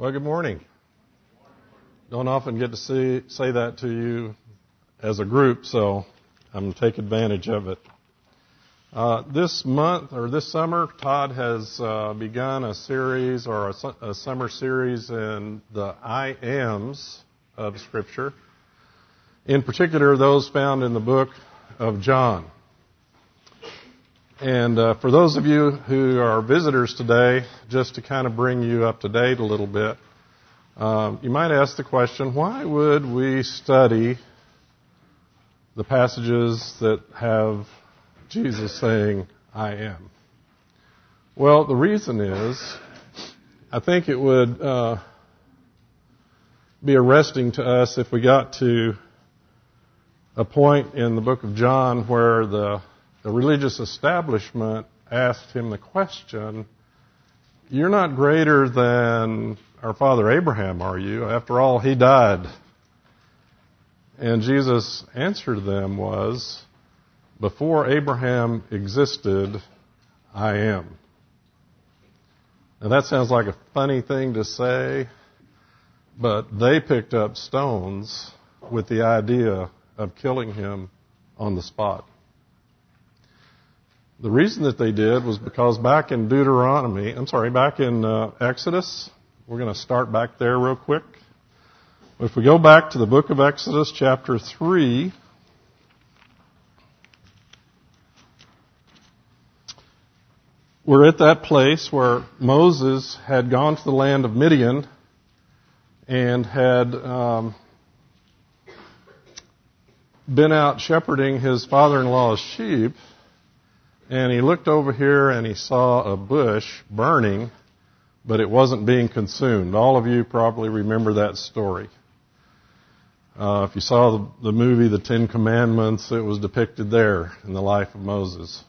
Well, good morning. Don't often get to see, say that to you as a group, so I'm going to take advantage of it. Uh, this month or this summer, Todd has uh, begun a series or a, a, summer series in the I ams of Scripture. In particular, those found in the book of John. And uh, for those of you who are visitors today, just to kind of bring you up to date a little bit, um, you might ask the question why would we study the passages that have Jesus saying, I am? Well, the reason is, I think it would uh, be arresting to us if we got to a point in the book of John where the the religious establishment asked him the question, You're not greater than our father Abraham, are you? After all, he died. And Jesus' answer to them was, Before Abraham existed, I am. Now that sounds like a funny thing to say, but they picked up stones with the idea of killing him on the spot. The reason that they did was because back in Deuteronomy, I'm sorry, back in uh, Exodus, we're going to start back there real quick. If we go back to the book of Exodus, chapter 3, we're at that place where Moses had gone to the land of Midian and had um, been out shepherding his father in law's sheep and he looked over here and he saw a bush burning, but it wasn't being consumed. All of you probably remember that story. Uh, if you saw the, the movie The Ten Commandments, it was depicted there in the life of Moses.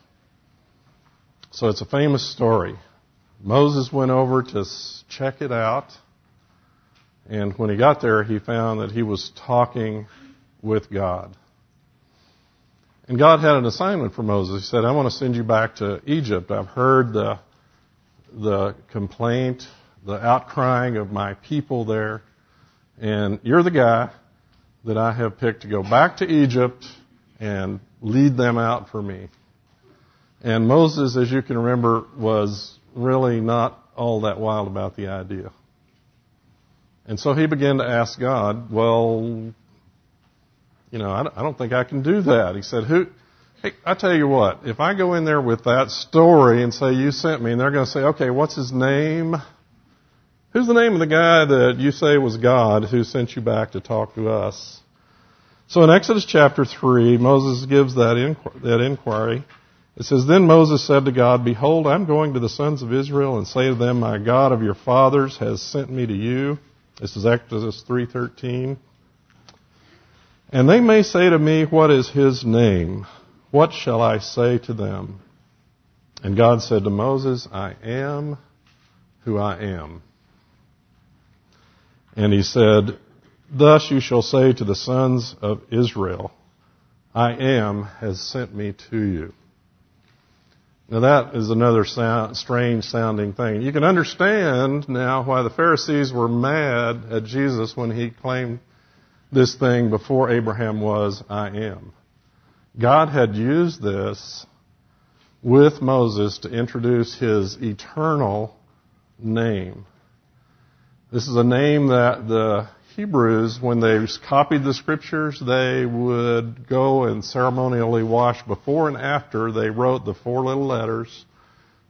So it's a famous story. Moses went over to check it out, and when he got there, he found that he was talking with God. And God had an assignment for Moses. He said, I want to send you back to Egypt. I've heard the, the complaint, the outcrying of my people there. And you're the guy that I have picked to go back to Egypt and lead them out for me. And Moses, as you can remember, was really not all that wild about the idea. And so he began to ask God, well, you know, I don't think I can do that. He said, who, hey, I tell you what, if I go in there with that story and say you sent me, and they're going to say, okay, what's his name? Who's the name of the guy that you say was God who sent you back to talk to us? So in Exodus chapter 3, Moses gives that, inqu- that inquiry. It says, Then Moses said to God, Behold, I'm going to the sons of Israel and say to them, My God of your fathers has sent me to you. This is Exodus 3.13. And they may say to me, What is his name? What shall I say to them? And God said to Moses, I am who I am. And he said, Thus you shall say to the sons of Israel, I am has sent me to you. Now that is another sound, strange sounding thing. You can understand now why the Pharisees were mad at Jesus when he claimed this thing before Abraham was, I am. God had used this with Moses to introduce his eternal name. This is a name that the Hebrews, when they copied the scriptures, they would go and ceremonially wash before and after they wrote the four little letters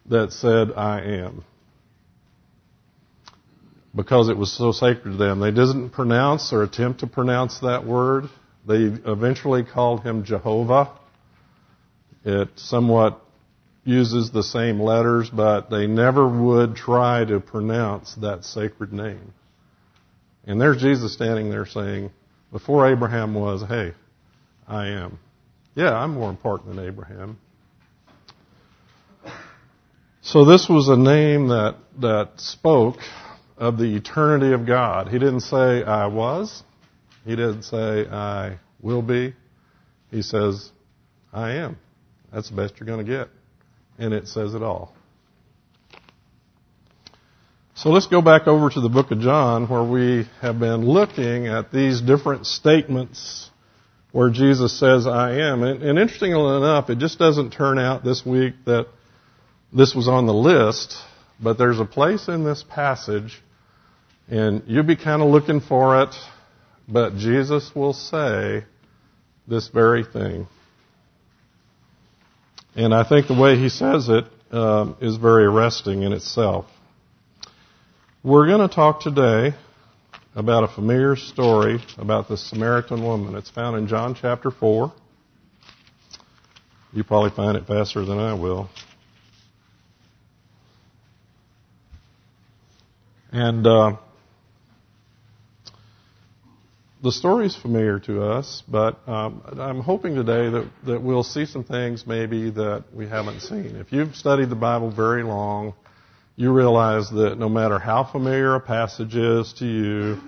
that said, I am because it was so sacred to them. They didn't pronounce or attempt to pronounce that word. They eventually called him Jehovah. It somewhat uses the same letters, but they never would try to pronounce that sacred name. And there's Jesus standing there saying, before Abraham was, hey, I am. Yeah, I'm more important than Abraham. So this was a name that, that spoke of the eternity of God. He didn't say, I was. He didn't say, I will be. He says, I am. That's the best you're going to get. And it says it all. So let's go back over to the book of John where we have been looking at these different statements where Jesus says, I am. And, and interestingly enough, it just doesn't turn out this week that this was on the list, but there's a place in this passage, and you'll be kind of looking for it, but Jesus will say this very thing. And I think the way he says it um, is very arresting in itself. We're going to talk today about a familiar story about the Samaritan woman. It's found in John chapter 4. You probably find it faster than I will. And uh, the story is familiar to us, but um, I'm hoping today that, that we'll see some things maybe that we haven't seen. If you've studied the Bible very long, you realize that no matter how familiar a passage is to you,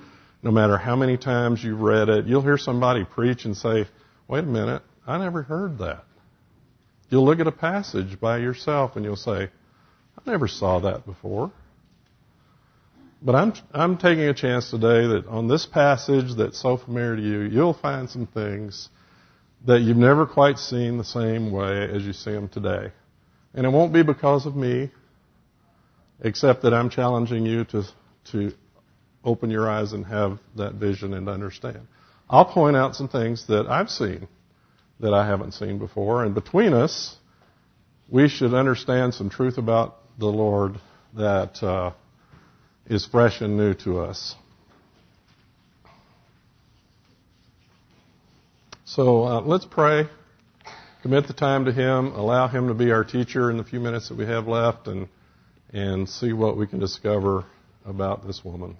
no matter how many times you've read it, you'll hear somebody preach and say, wait a minute, I never heard that. You'll look at a passage by yourself and you'll say, I never saw that before. But I'm, I'm taking a chance today that on this passage that's so familiar to you, you'll find some things that you've never quite seen the same way as you see them today. And it won't be because of me except that I'm challenging you to, to open your eyes and have that vision and understand. I'll point out some things that I've seen that I haven't seen before, and between us, we should understand some truth about the Lord that uh, is fresh and new to us. So uh, let's pray, commit the time to Him, allow Him to be our teacher in the few minutes that we have left, and and see what we can discover about this woman.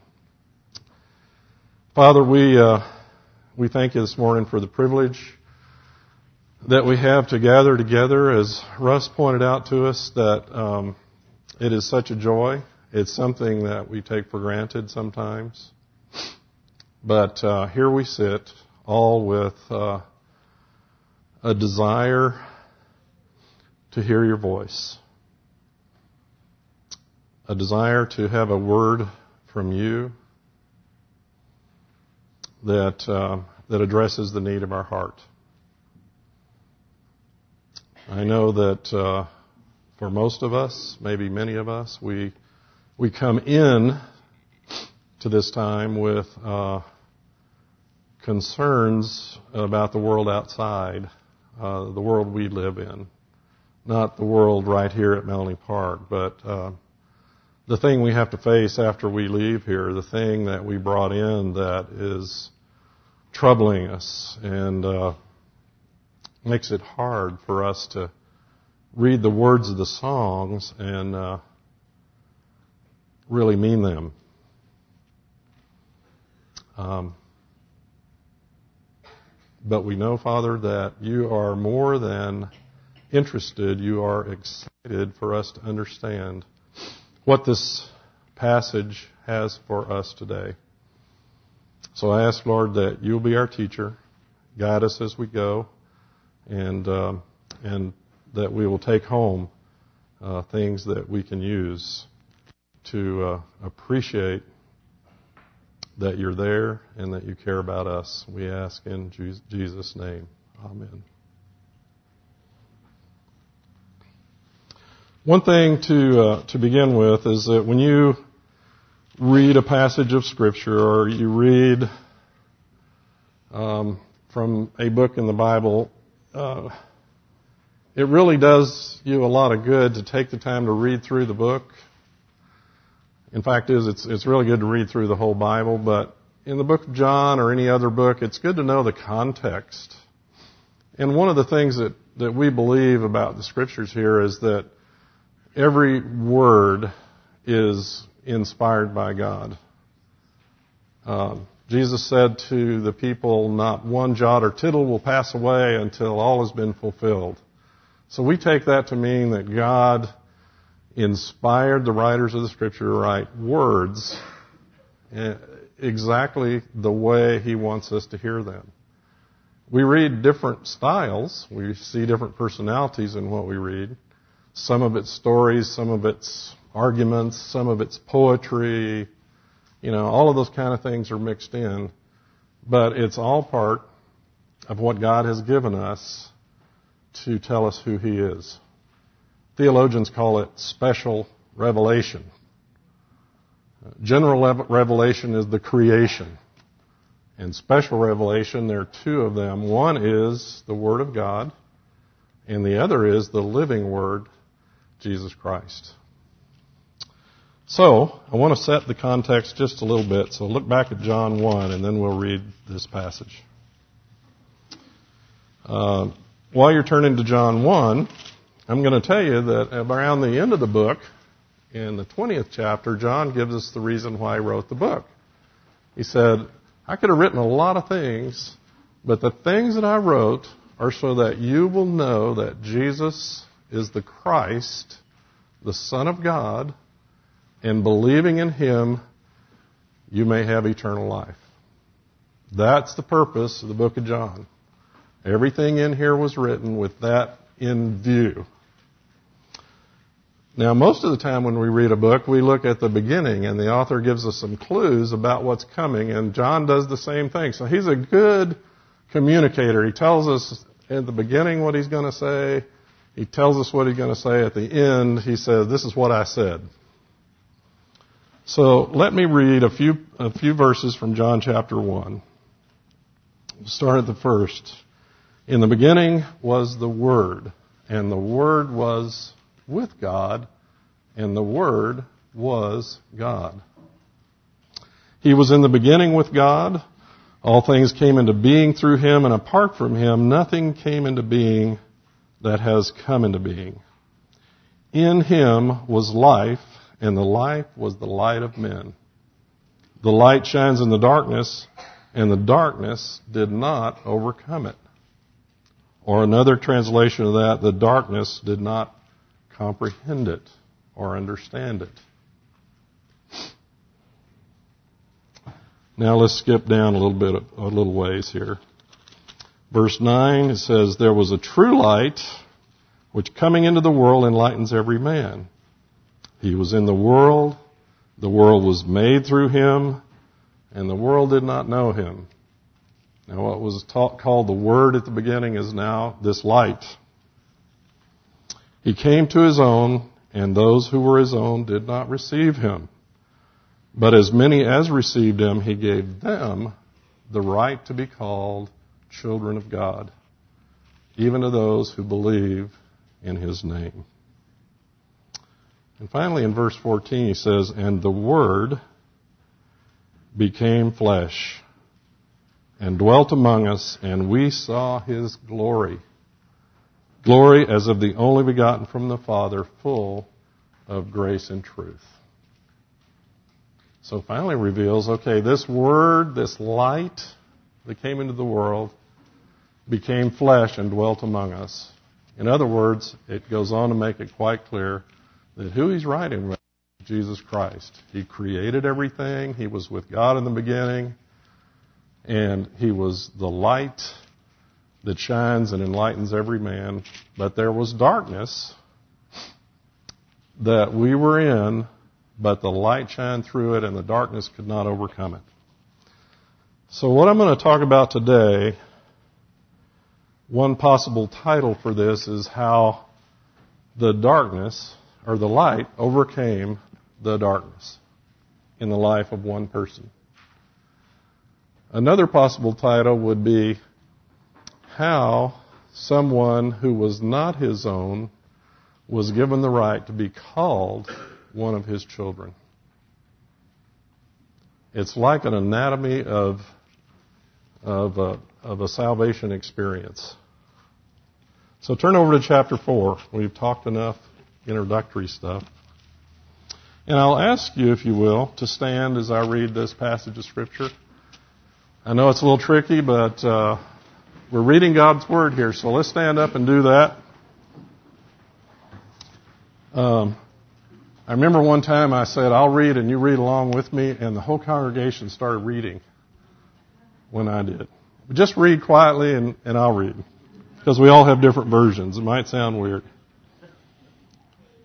Father, we, uh, we thank you this morning for the privilege that we have to gather together. As Russ pointed out to us, that um, it is such a joy. It's something that we take for granted sometimes. But uh, here we sit, all with uh, a desire to hear your voice a desire to have a word from you that uh, that addresses the need of our heart. I know that uh, for most of us, maybe many of us, we we come in to this time with uh, concerns about the world outside, uh, the world we live in, not the world right here at Melanie Park, but uh, the thing we have to face after we leave here, the thing that we brought in that is troubling us and uh, makes it hard for us to read the words of the songs and uh, really mean them. Um, but we know, Father, that you are more than interested, you are excited for us to understand what this passage has for us today. So I ask, Lord, that you'll be our teacher, guide us as we go, and um, and that we will take home uh, things that we can use to uh, appreciate that you're there and that you care about us. We ask in Jesus' name. Amen. One thing to uh, to begin with is that when you read a passage of Scripture or you read um, from a book in the Bible, uh, it really does you a lot of good to take the time to read through the book. In fact, is it's it's really good to read through the whole Bible, but in the book of John or any other book, it's good to know the context. And one of the things that, that we believe about the scriptures here is that every word is inspired by God. Um, Jesus said to the people, not one jot or tittle will pass away until all has been fulfilled. So we take that to mean that God inspired the writers of the scripture to write words eh, exactly the way he wants us to hear them. We read different styles. We see different personalities in what we read. Some of it's stories, some of it's arguments, some of it's poetry, you know, all of those kind of things are mixed in. But it's all part of what God has given us to tell us who He is. Theologians call it special revelation. General revelation is the creation. And special revelation, there are two of them. One is the Word of God, and the other is the living Word, Jesus Christ. So, I want to set the context just a little bit. So look back at John 1 and then we'll read this passage. Uh, while you're turning to John 1, I'm going to tell you that around the end of the book, in the 20th chapter, John gives us the reason why he wrote the book. He said, I could have written a lot of things, but the things that I wrote are so that you will know that Jesus is the Christ, the Son of God, and believing in Him, you may have eternal life. That's the purpose of the book of John. Everything in here was written with that in view. Now, most of the time when we read a book, we look at the beginning and the author gives us some clues about what's coming, and John does the same thing. So he's a good communicator. He tells us at the beginning what he's going to say. He tells us what he's going to say at the end. He says, This is what I said. So let me read a few, a few verses from John chapter 1. We'll start at the first. In the beginning was the Word, and the Word was with God, and the Word was God. He was in the beginning with God. All things came into being through him, and apart from him, nothing came into being that has come into being. In him was life, and the life was the light of men. The light shines in the darkness, and the darkness did not overcome it. Or another translation of that, the darkness did not comprehend it or understand it. Now let's skip down a little bit, a little ways here. Verse 9, it says, There was a true light, which coming into the world enlightens every man. He was in the world, the world was made through him, and the world did not know him. Now what was taught, called the Word at the beginning is now this light. He came to his own, and those who were his own did not receive him. But as many as received him, he gave them the right to be called children of God, even to those who believe in his name. And finally, in verse 14, he says, And the Word became flesh and dwelt among us, and we saw his glory Glory as of the only begotten from the Father, full of grace and truth. So finally reveals, okay, this word, this light that came into the world became flesh and dwelt among us. In other words, it goes on to make it quite clear that who he's writing about is Jesus Christ. He created everything. He was with God in the beginning. And he was the light that shines and enlightens every man. But there was darkness that we were in, but the light shined through it and the darkness could not overcome it. So what I'm going to talk about today, one possible title for this is how the darkness or the light overcame the darkness in the life of one person. Another possible title would be how someone who was not his own was given the right to be called one of his children. It's like an anatomy of, of, a, of a salvation experience. So turn over to chapter 4. We've talked enough introductory stuff. And I'll ask you, if you will, to stand as I read this passage of Scripture. I know it's a little tricky, but uh, we're reading God's Word here, so let's stand up and do that. Um, I remember one time I said, I'll read and you read along with me, and the whole congregation started reading when I did. Just read quietly and, and I'll read. Because we all have different versions. It might sound weird.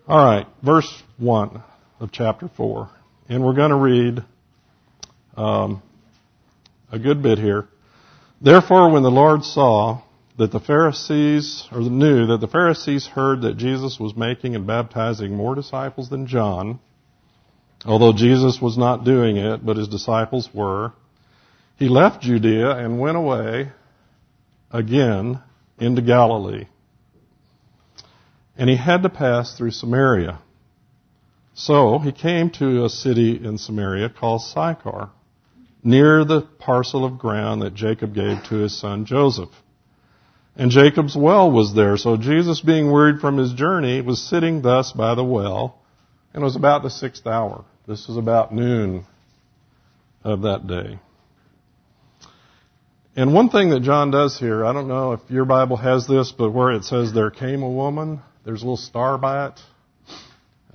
All right, verse 1. of chapter 4. And we're going to read um, a good bit here. Therefore, when the Lord saw that the Pharisees, or knew that the Pharisees heard that Jesus was making and baptizing more disciples than John, although Jesus was not doing it, but his disciples were, he left Judea and went away again into Galilee. And he had to pass through Samaria. So he came to a city in Samaria called Sychar, near the parcel of ground that Jacob gave to his son Joseph. And Jacob's well was there. So Jesus, being wearied from his journey, was sitting thus by the well, and it was about the sixth hour. This was about noon of that day. And one thing that John does here, I don't know if your Bible has this, but where it says there came a woman, there's a little star by it.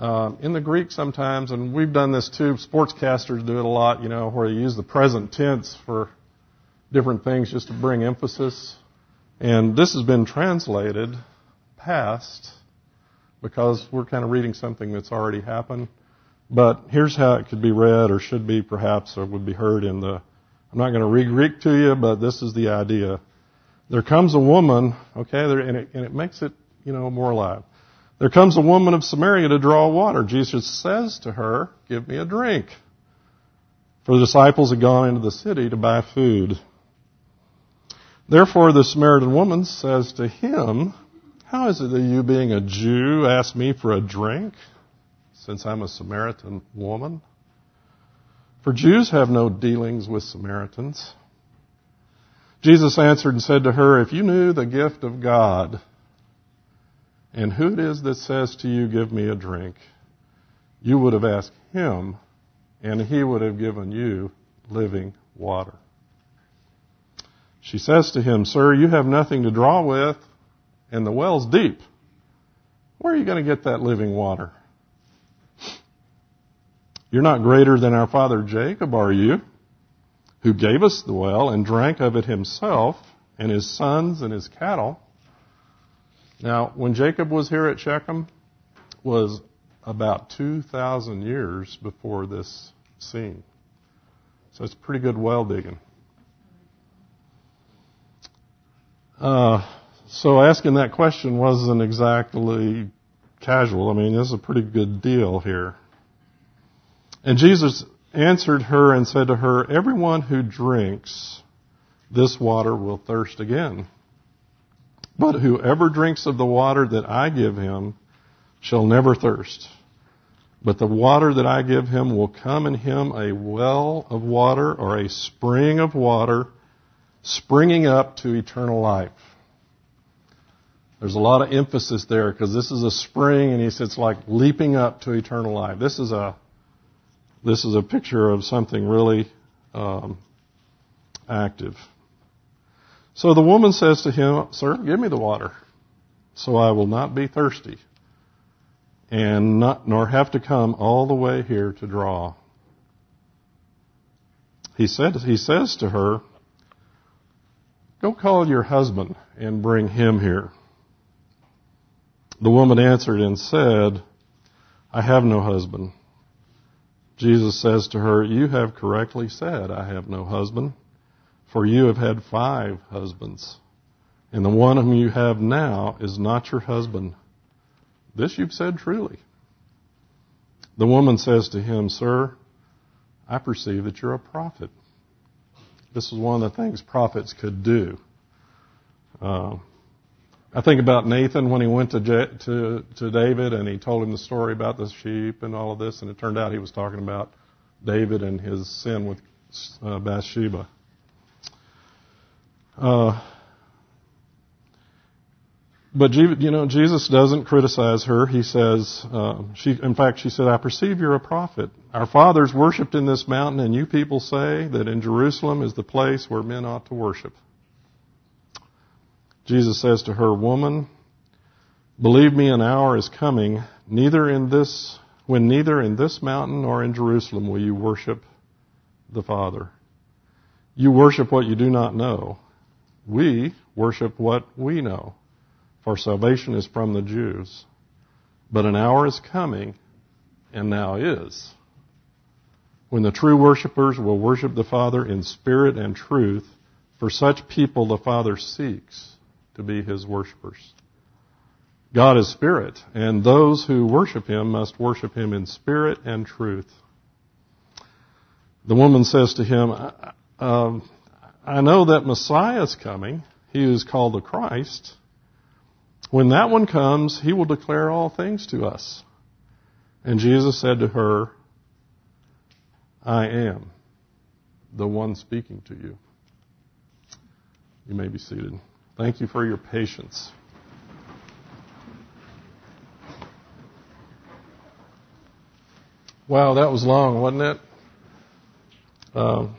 Um, in the Greek sometimes, and we've done this too, sportscasters do it a lot, you know, where you use the present tense for different things just to bring emphasis. And this has been translated past because we're kind of reading something that's already happened. But here's how it could be read or should be perhaps or would be heard in the, I'm not going to read Greek to you, but this is the idea. There comes a woman, okay, there, and, it, and it makes it, you know, more alive. There comes a woman of Samaria to draw water. Jesus says to her, give me a drink. For the disciples had gone into the city to buy food. Therefore, the Samaritan woman says to him, How is it that you, being a Jew, ask me for a drink, since I'm a Samaritan woman? For Jews have no dealings with Samaritans. Jesus answered and said to her, If you knew the gift of God, and who it is that says to you, Give me a drink, you would have asked him, and he would have given you living water. She says to him, Sir, you have nothing to draw with, and the well's deep. Where are you going to get that living water? You're not greater than our father Jacob, are you? Who gave us the well and drank of it himself, and his sons and his cattle. Now, when Jacob was here at Shechem, was about 2,000 years before this scene. So it's pretty good well digging. Uh, so asking that question wasn't exactly casual. I mean, this is a pretty good deal here. And Jesus answered her and said to her, Everyone who drinks this water will thirst again. But whoever drinks of the water that I give him shall never thirst. But the water that I give him will come in him a well of water or a spring of water springing up to eternal life. There's a lot of emphasis there because this is a spring and he says it's like leaping up to eternal life. This is a, this is a picture of something really um, active. So the woman says to him, Sir, give me the water, so I will not be thirsty, and not, nor have to come all the way here to draw. He said, he says to her, Go call your husband and bring him here. The woman answered and said, I have no husband. Jesus says to her, You have correctly said, I have no husband, for you have had five husbands, and the one whom you have now is not your husband. This you've said truly. The woman says to him, Sir, I perceive that you're a prophet. This is one of the things prophets could do. Uh, I think about Nathan when he went to, to to David and he told him the story about the sheep and all of this, and it turned out he was talking about David and his sin with uh, Bathsheba. Uh, but you know, Jesus doesn't criticize her. He says, uh, she, in fact, she said, "I perceive you're a prophet. Our fathers worshipped in this mountain, and you people say that in Jerusalem is the place where men ought to worship." Jesus says to her, "Woman, believe me, an hour is coming, neither in this, when neither in this mountain nor in Jerusalem will you worship the Father. You worship what you do not know. We worship what we know." for salvation is from the Jews. But an hour is coming, and now is. When the true worshippers will worship the Father in spirit and truth, for such people the Father seeks to be his worshippers. God is spirit, and those who worship him must worship him in spirit and truth. The woman says to him, um, I know that Messiah is coming. He is called the Christ. When that one comes, he will declare all things to us. And Jesus said to her, I am the one speaking to you. You may be seated. Thank you for your patience. Wow, that was long, wasn't it? Um,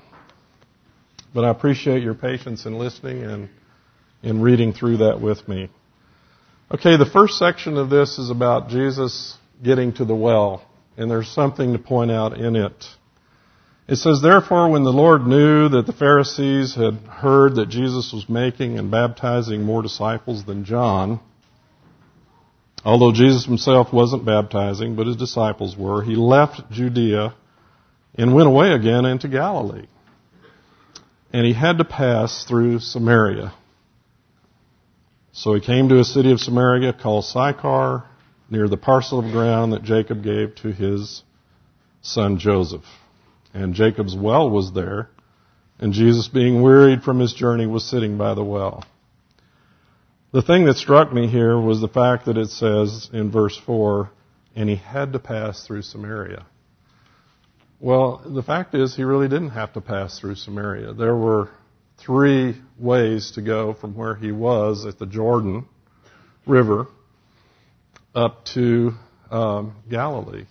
but I appreciate your patience in listening and in reading through that with me. Okay, the first section of this is about Jesus getting to the well, and there's something to point out in it. It says, Therefore, when the Lord knew that the Pharisees had heard that Jesus was making and baptizing more disciples than John, although Jesus himself wasn't baptizing, but his disciples were, he left Judea and went away again into Galilee. And he had to pass through Samaria. So he came to a city of Samaria called Sychar, near the parcel of ground that Jacob gave to his son Joseph. And Jacob's well was there, and Jesus, being wearied from his journey, was sitting by the well. The thing that struck me here was the fact that it says in verse 4, and he had to pass through Samaria. Well, the fact is, he really didn't have to pass through Samaria. There were three ways to go from where he was at the Jordan River up to um, Galilee.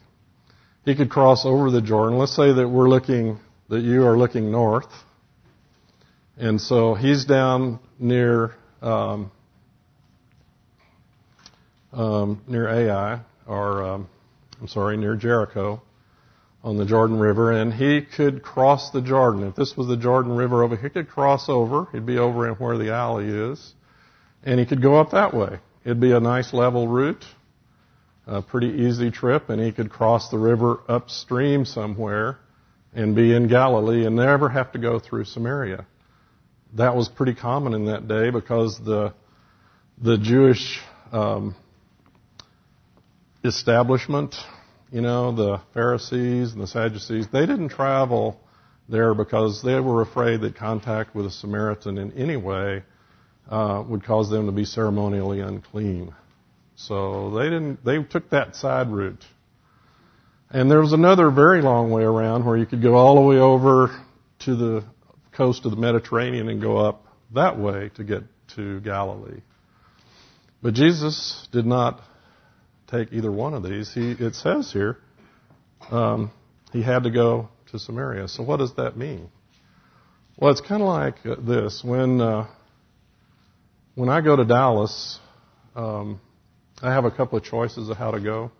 He could cross over the Jordan. Let's say that we're looking, that you are looking north. And so he's down near, um, um, near Ai, or, um, I'm sorry, near Jericho on the Jordan River, and he could cross the Jordan. If this was the Jordan River over, he could cross over. He'd be over in where the alley is, and he could go up that way. It'd be a nice level route, a pretty easy trip, and he could cross the river upstream somewhere and be in Galilee and never have to go through Samaria. That was pretty common in that day because the the Jewish um, establishment you know, the Pharisees and the Sadducees, they didn't travel there because they were afraid that contact with a Samaritan in any way uh, would cause them to be ceremonially unclean. So they didn't. They took that side route. And there was another very long way around where you could go all the way over to the coast of the Mediterranean and go up that way to get to Galilee. But Jesus did not take either one of these. He, it says here, um, he had to go to Samaria. So what does that mean? Well, it's kind of like this. When uh, when I go to Dallas, um, I have a couple of choices of how to go.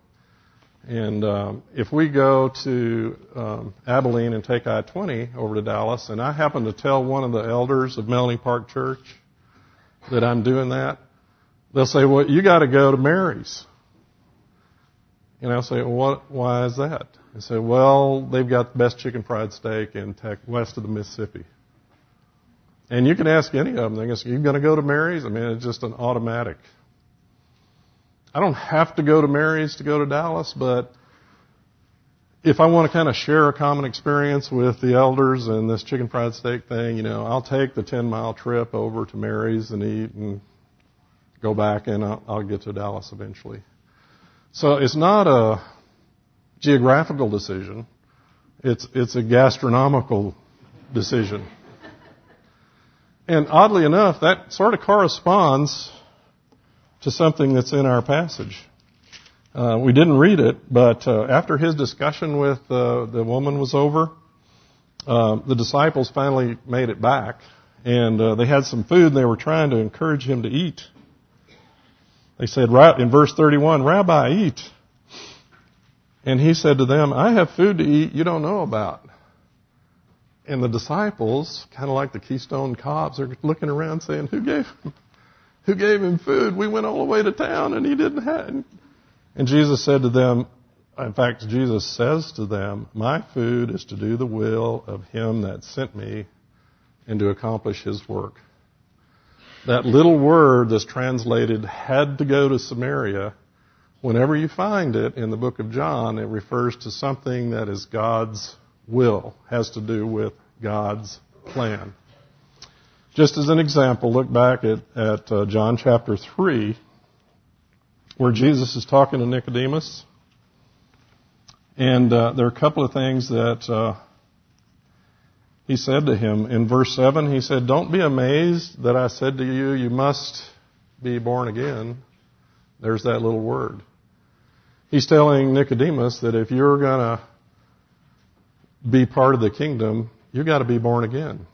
And um, if we go to um, Abilene and take I-20 over to Dallas, and I happen to tell one of the elders of Melanie Park Church that I'm doing that, they'll say, "Well, you got to go to Mary's." And I'll say, well, what, why is that? They say, well, they've got the best chicken fried steak in tech, west of the Mississippi. And you can ask any of them. They say, you going to go to Mary's? I mean, it's just an automatic. I don't have to go to Mary's to go to Dallas, but if I want to kind of share a common experience with the elders and this chicken fried steak thing, you know, I'll take the 10 mile trip over to Mary's and eat and go back and I'll, I'll get to Dallas eventually. So it's not a geographical decision. It's, it's a gastronomical decision. And oddly enough, that sort of corresponds to something that's in our passage. Uh, we didn't read it, but uh, after his discussion with uh, the woman was over, uh, the disciples finally made it back, and uh, they had some food, and they were trying to encourage him to eat. They said in verse 31, Rabbi, eat. And he said to them, I have food to eat you don't know about. And the disciples, kind of like the Keystone Cops, are looking around saying, Who gave him, who gave him food? We went all the way to town and he didn't have. And Jesus said to them, in fact, Jesus says to them, My food is to do the will of him that sent me and to accomplish his work. That little word that's translated had to go to Samaria, whenever you find it in the book of John, it refers to something that is God's will, has to do with God's plan. Just as an example, look back at, at uh, John chapter 3, where Jesus is talking to Nicodemus. And uh, there are a couple of things that uh, he said to him. In verse 7, he said, Don't be amazed that I said to you, you must be born again. There's that little word. He's telling Nicodemus that if you're going to be part of the kingdom, you've got to be born again.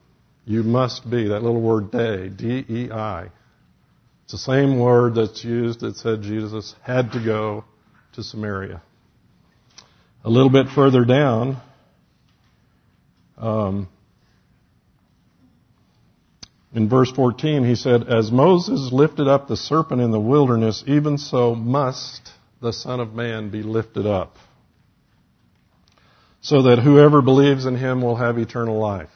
You must be. That little word day, D-E-I. It's the same word that's used that said Jesus had to go to Samaria. A little bit further down, um, in verse 14, he said, As Moses lifted up the serpent in the wilderness, even so must the Son of Man be lifted up, so that whoever believes in him will have eternal life.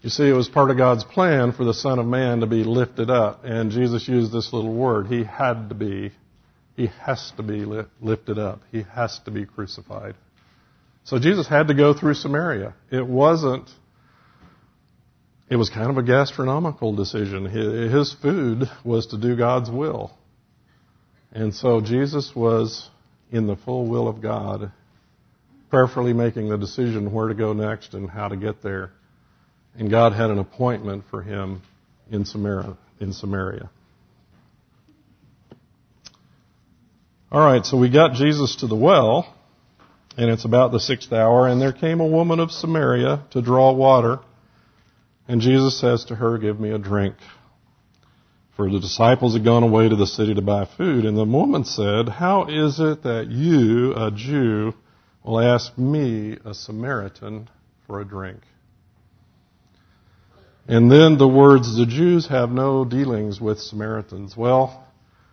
You see, it was part of God's plan for the Son of Man to be lifted up, and Jesus used this little word. He had to be, he has to be lifted up. He has to be crucified. So Jesus had to go through Samaria. It wasn't it was kind of a gastronomical decision. His food was to do God's will. And so Jesus was in the full will of God, prayerfully making the decision where to go next and how to get there. And God had an appointment for him in Samaria. In Samaria. All right, so we got Jesus to the well, and it's about the sixth hour, and there came a woman of Samaria to draw water. And Jesus says to her, Give me a drink. For the disciples had gone away to the city to buy food. And the woman said, How is it that you, a Jew, will ask me, a Samaritan, for a drink? And then the words, the Jews have no dealings with Samaritans. Well,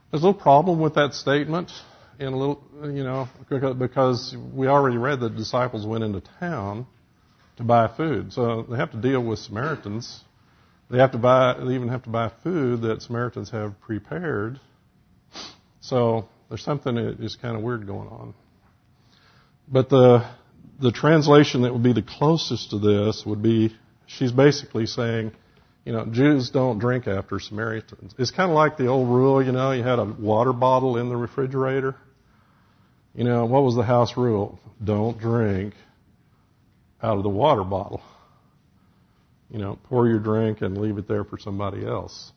there's a little problem with that statement, and a little, you know, because we already read that the disciples went into town to buy food. So they have to deal with Samaritans. They have to buy, they even have to buy food that Samaritans have prepared. So there's something that is kind of weird going on. But the, the translation that would be the closest to this would be, she's basically saying, you know, Jews don't drink after Samaritans. It's kind of like the old rule, you know, you had a water bottle in the refrigerator. You know, what was the house rule? Don't drink out of the water bottle. You know, pour your drink and leave it there for somebody else.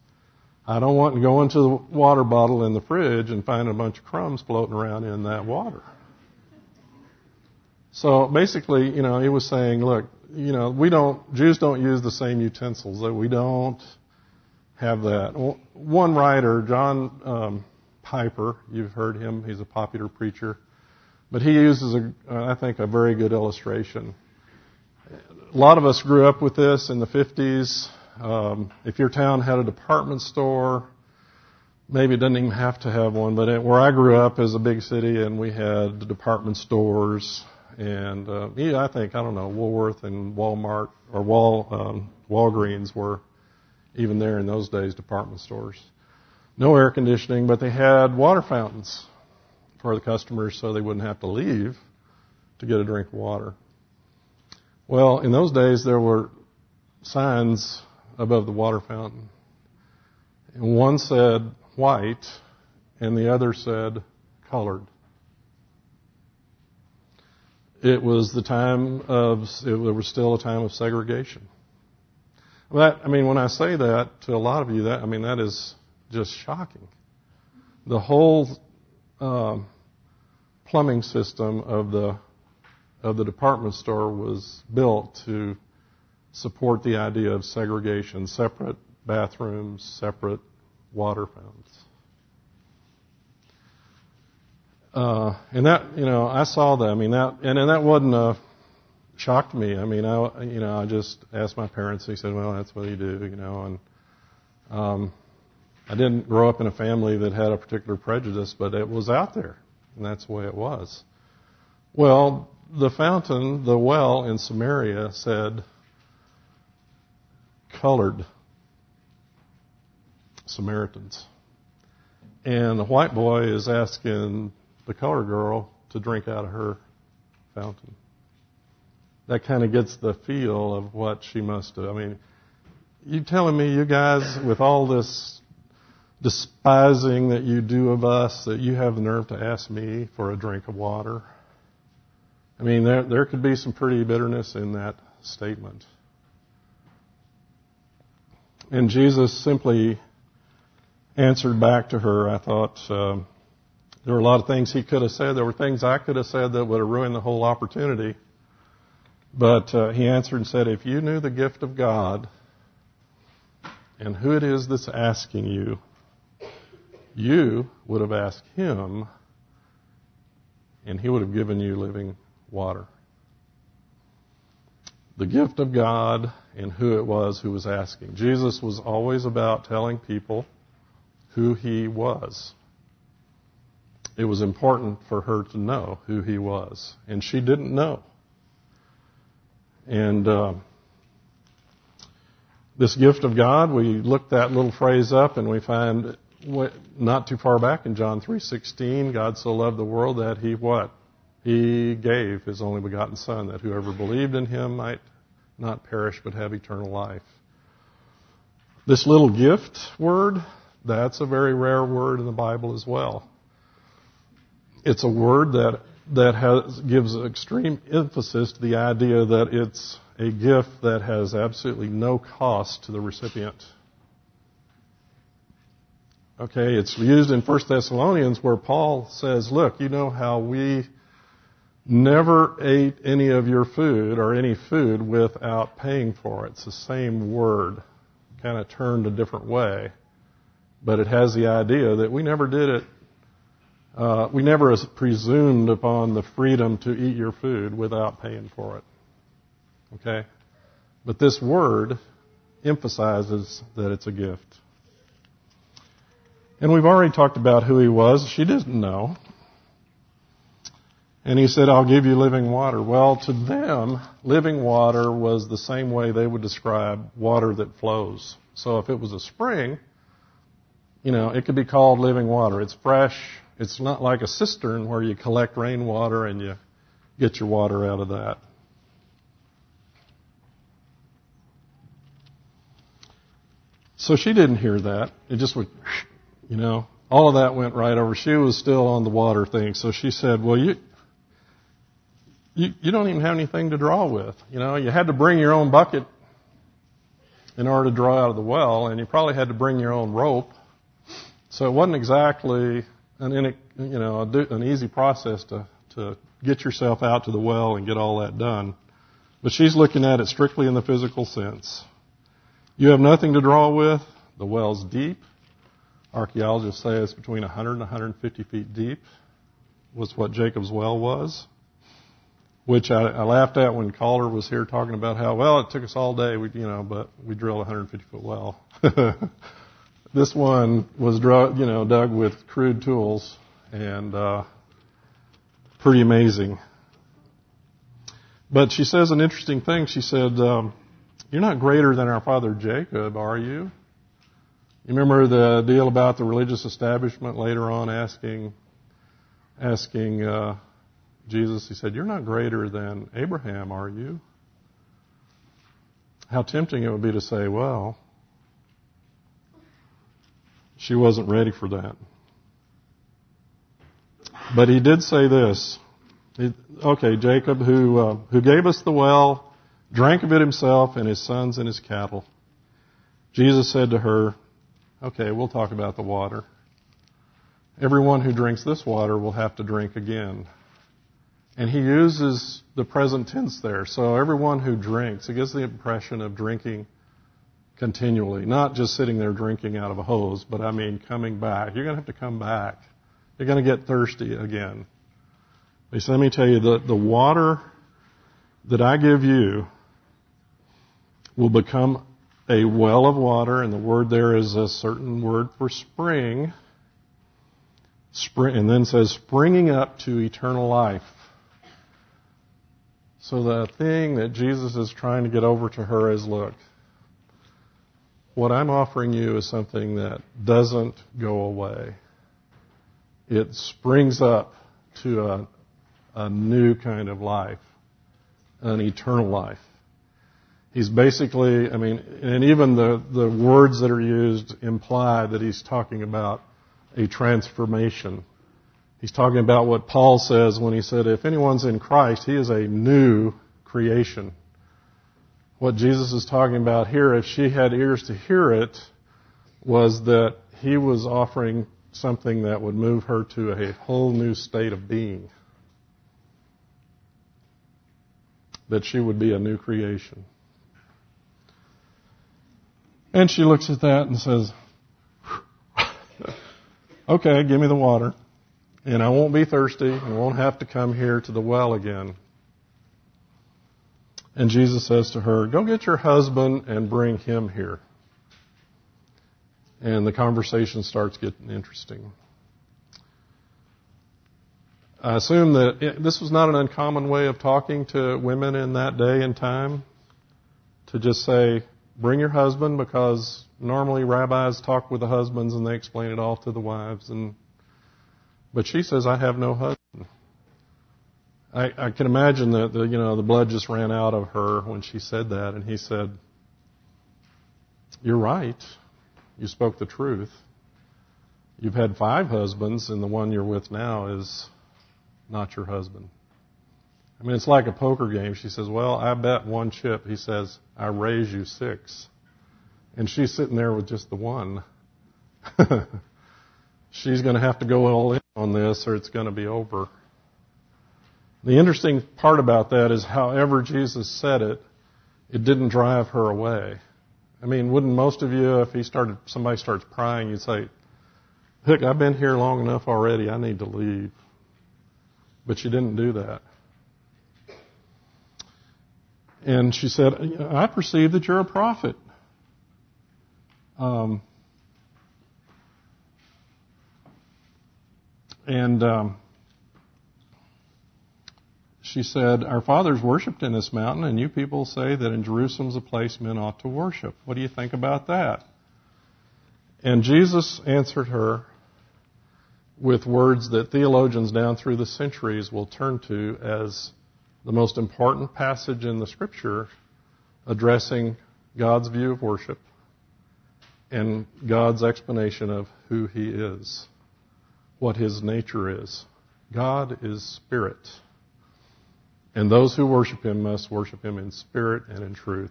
I don't want to go into the water bottle in the fridge and find a bunch of crumbs floating around in that water. So basically, you know, he was saying, look, you know, we don't, Jews don't use the same utensils. That we don't have that. One writer, John um, Piper, you've heard him. He's a popular preacher, but he uses, a, I think, a very good illustration a lot of us grew up with this in the 50s. Um, if your town had a department store, maybe it doesn't even have to have one, but it, where I grew up is a big city and we had department stores and, uh, yeah, I think, I don't know, Woolworth and Walmart or Wal, um, Walgreens were even there in those days, department stores. No air conditioning, but they had water fountains for the customers so they wouldn't have to leave to get a drink of water. Well, in those days, there were signs above the water fountain. And one said white, and the other said colored. It was the time of, it was still a time of segregation. That, I mean, when I say that to a lot of you, that, I mean, that is just shocking. The whole uh, plumbing system of the of the department store was built to support the idea of segregation, separate bathrooms, separate water fountains. Uh, and that, you know, I saw that. I mean, that, and, and that wasn't a shock to me. I mean, I, you know, I just asked my parents. They said, "Well, that's what you do," you know, and um, I didn't grow up in a family that had a particular prejudice, but it was out there. And that's the way it was. Well, the fountain, the well in Samaria said colored Samaritans. And the white boy is asking the colored girl to drink out of her fountain. That kind of gets the feel of what she must have. I mean, you telling me, you guys, with all this despising that you do of us, that you have the nerve to ask me for a drink of water? I mean, there, there could be some pretty bitterness in that statement. And Jesus simply answered back to her. I thought um, there were a lot of things he could have said. There were things I could have said that would have ruined the whole opportunity. But uh, he answered and said, If you knew the gift of God and who it is that's asking you, you would have asked him, and he would have given you living water. The gift of God and who it was who was asking. Jesus was always about telling people who he was. It was important for her to know who he was, and she didn't know. And uh, this gift of God, we looked that little phrase up, and we find not too far back in John 3:16, God so loved the world that he what? He gave his only begotten Son, that whoever believed in him might not perish but have eternal life. This little gift word, that's a very rare word in the Bible as well. It's a word that that has, gives extreme emphasis to the idea that it's a gift that has absolutely no cost to the recipient. Okay, it's used in 1 Thessalonians where Paul says, look, you know how we never ate any of your food or any food without paying for it. It's the same word, kind of turned a different way. But it has the idea that we never did it, uh, we never presumed upon the freedom to eat your food without paying for it. Okay? But this word emphasizes that it's a gift. And we've already talked about who he was. She didn't know. And he said, I'll give you living water. Well, to them, living water was the same way they would describe water that flows. So if it was a spring, you know, it could be called living water. It's fresh. It's not like a cistern where you collect rainwater and you get your water out of that. So she didn't hear that. It just went, you know, all of that went right over. She was still on the water thing. So she said, well, you, you, you don't even have anything to draw with. You know, you had to bring your own bucket in order to draw out of the well, and you probably had to bring your own rope. So it wasn't exactly an, you know, an easy process to, to get yourself out to the well and get all that done. But she's looking at it strictly in the physical sense. You have nothing to draw with. The well's deep. Archaeologists say it's between 100 and 150 feet deep, was what Jacob's well was which I, I laughed at when Calder was here talking about how well it took us all day, we, you know, but we drilled a 150 foot well. this one was dug, you know, dug with crude tools and uh, pretty amazing. But she says an interesting thing. She said, um, "You're not greater than our father Jacob, are you?" You remember the deal about the religious establishment later on asking, asking. Uh, Jesus, he said, You're not greater than Abraham, are you? How tempting it would be to say, Well, she wasn't ready for that. But he did say this. okay, Jacob, who, uh, who gave us the well, drank of it himself and his sons and his cattle. Jesus said to her, Okay, we'll talk about the water. Everyone who drinks this water will have to drink again. And he uses the present tense there. So everyone who drinks, it gives the impression of drinking continually, not just sitting there drinking out of a hose, but I mean coming back. You're going to have to come back. You're going to get thirsty again. He said, let me tell you, the, the water that I give you will become a well of water, and the word there is a certain word for spring spring, and then says, springing up to eternal life. So the thing that Jesus is trying to get over to her is, look, what I'm offering you is something that doesn't go away. It springs up to a, a new kind of life, an eternal life. He's basically, I mean, and even the, the words that are used imply that he's talking about a transformation. He's talking about what Paul says when he said, if anyone's in Christ, he is a new creation. What Jesus is talking about here, if she had ears to hear it, was that he was offering something that would move her to a whole new state of being. That she would be a new creation. And she looks at that and says, Okay, give me the water. And I won't be thirsty. I won't have to come here to the well again. And Jesus says to her, Go get your husband and bring him here. And the conversation starts getting interesting. I assume that it, this was not an uncommon way of talking to women in that day and time. To just say, bring your husband because normally rabbis talk with the husbands and they explain it all to the wives and but she says I have no husband. I, I can imagine that the you know the blood just ran out of her when she said that and he said You're right. You spoke the truth. You've had five husbands and the one you're with now is not your husband. I mean, it's like a poker game. She says, Well, I bet one chip. He says, I raise you six. And she's sitting there with just the one. she's going to have to go all in on this or it's going to be over. The interesting part about that is, however Jesus said it, it didn't drive her away. I mean, wouldn't most of you, if he started, somebody starts prying, you'd say, "Look, I've been here long enough already. I need to leave." But she didn't do that. And she said, I perceive that you're a prophet. Um, and um, she said, Our fathers worshipped in this mountain, and you people say that in Jerusalem's a place men ought to worship. What do you think about that? And Jesus answered her with words that theologians down through the centuries will turn to as the most important passage in the scripture addressing God's view of worship and God's explanation of who He is, what His nature is. God is spirit. And those who worship Him must worship Him in spirit and in truth.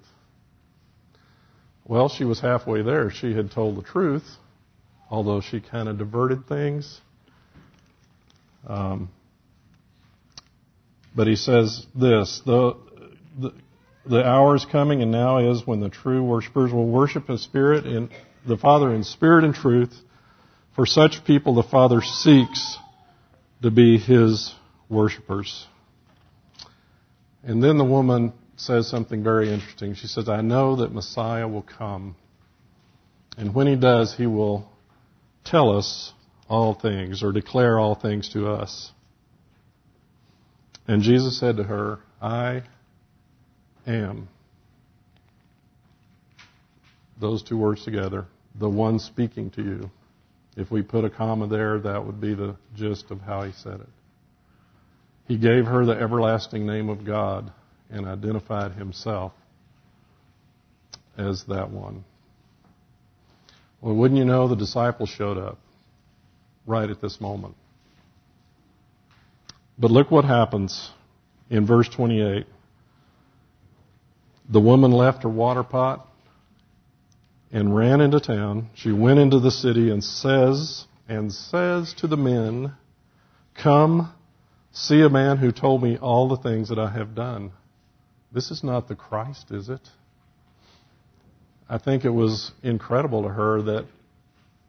Well, she was halfway there. She had told the truth, although she kind of diverted things. Um, but he says this the, the, the hour is coming and now is when the true worshippers will worship in spirit and the Father in spirit and truth. For such people the Father seeks to be his worshippers. And then the woman says something very interesting. She says, I know that Messiah will come. And when he does, he will tell us all things or declare all things to us. And Jesus said to her, I am. Those two words together, the one speaking to you. If we put a comma there, that would be the gist of how he said it. He gave her the everlasting name of God and identified himself as that one. Well, wouldn't you know, the disciples showed up right at this moment. But look what happens in verse 28. The woman left her water pot and ran into town. She went into the city and says, and says to the men, Come, see a man who told me all the things that I have done. This is not the Christ, is it? I think it was incredible to her that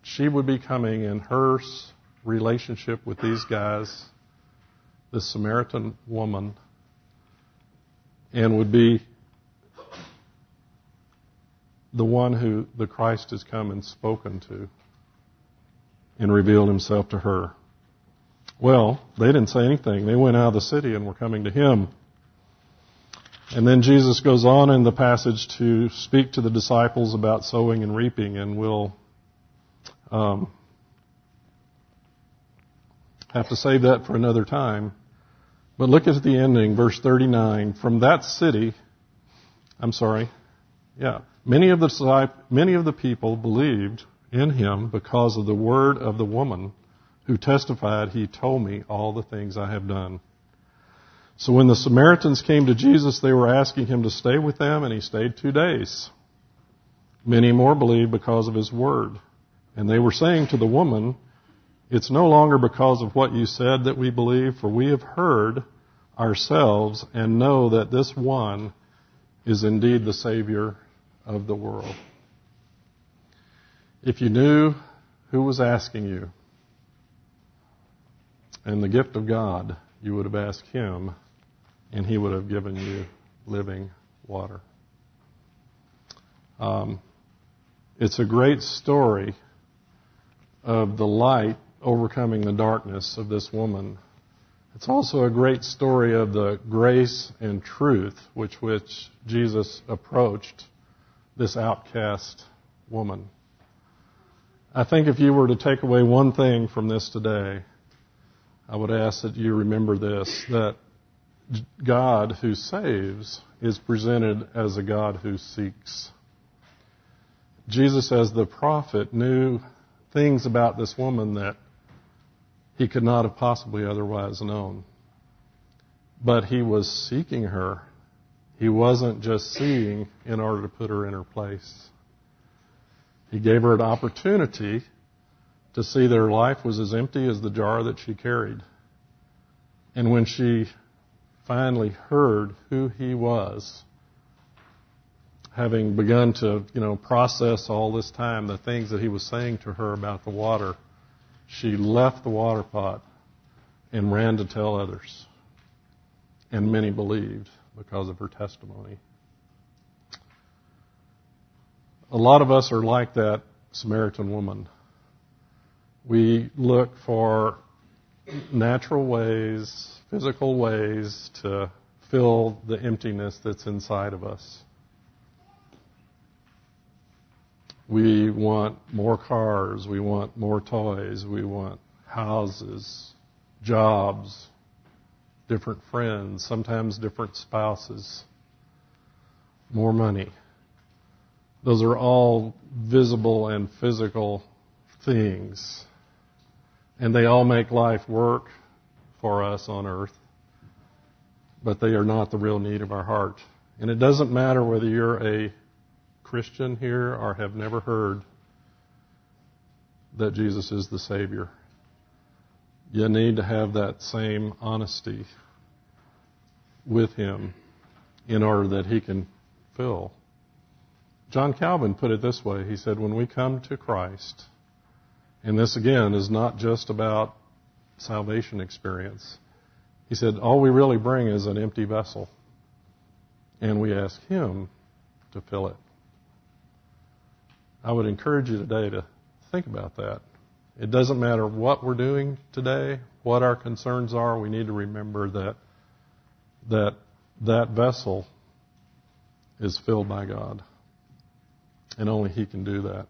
she would be coming in her relationship with these guys this Samaritan woman and would be the one who the Christ has come and spoken to and revealed himself to her. Well, they didn't say anything. They went out of the city and were coming to him. And then Jesus goes on in the passage to speak to the disciples about sowing and reaping, and we'll um, have to save that for another time. But look at the ending, verse 39. From that city, I'm sorry, yeah, many of the many of the people believed in him because of the word of the woman who testified, He told me all the things I have done. So when the Samaritans came to Jesus, they were asking him to stay with them, and he stayed two days. Many more believed because of his word. And they were saying to the woman, It's no longer because of what you said that we believe, for we have heard ourselves and know that this one is indeed the Savior of the world. If you knew who was asking you and the gift of God, you would have asked Him, and He would have given you living water. Um, it's a great story of the light overcoming the darkness of this woman. It's also a great story of the grace and truth which which Jesus approached this outcast woman. I think if you were to take away one thing from this today, I would ask that you remember this that God who saves is presented as a God who seeks. Jesus, as the prophet, knew things about this woman that he could not have possibly otherwise known. But he was seeking her. He wasn't just seeing in order to put her in her place. He gave her an opportunity to see that her life was as empty as the jar that she carried. And when she finally heard who he was, having begun to, you know, process all this time the things that he was saying to her about the water, she left the water pot and ran to tell others. And many believed because of her testimony. A lot of us are like that Samaritan woman. We look for natural ways, physical ways to fill the emptiness that's inside of us. We want more cars, we want more toys, we want houses, jobs, different friends, sometimes different spouses, more money. Those are all visible and physical things. And they all make life work for us on earth. But they are not the real need of our heart. And it doesn't matter whether you're a Christian here or have never heard that Jesus is the Savior. You need to have that same honesty with Him in order that He can fill John Calvin put it this way. He said, when we come to Christ, and this again is not just about salvation experience, he said, all we really bring is an empty vessel. And we ask Him to fill it. I would encourage you today to think about that. It doesn't matter what we're doing today, what our concerns are, we need to remember that that, that vessel is filled by God. And only He can do that.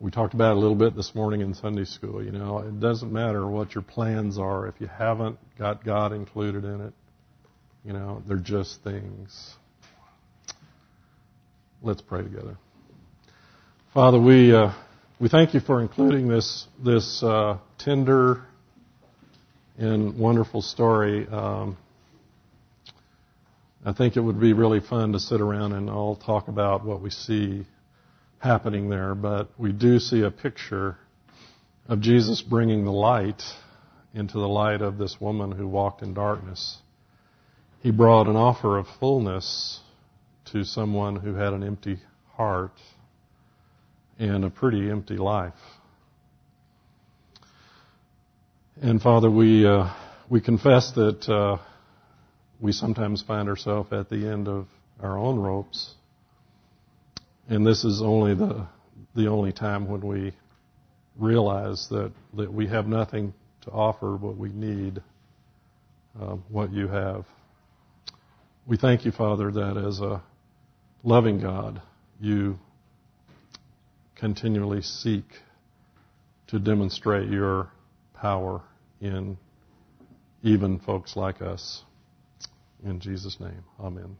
We talked about it a little bit this morning in Sunday school. You know, it doesn't matter what your plans are if you haven't got God included in it. You know, they're just things. Let's pray together. Father, we uh, we thank you for including this this uh, tender and wonderful story um, I think it would be really fun to sit around and all talk about what we see happening there, but we do see a picture of Jesus bringing the light into the light of this woman who walked in darkness. He brought an offer of fullness to someone who had an empty heart and a pretty empty life. And Father, we uh, we confess that. Uh, we sometimes find ourselves at the end of our own ropes. And this is only the, the only time when we realize that, that we have nothing to offer, but we need um, what you have. We thank you, Father, that as a loving God, you continually seek to demonstrate your power in even folks like us. In Jesus' name, amen.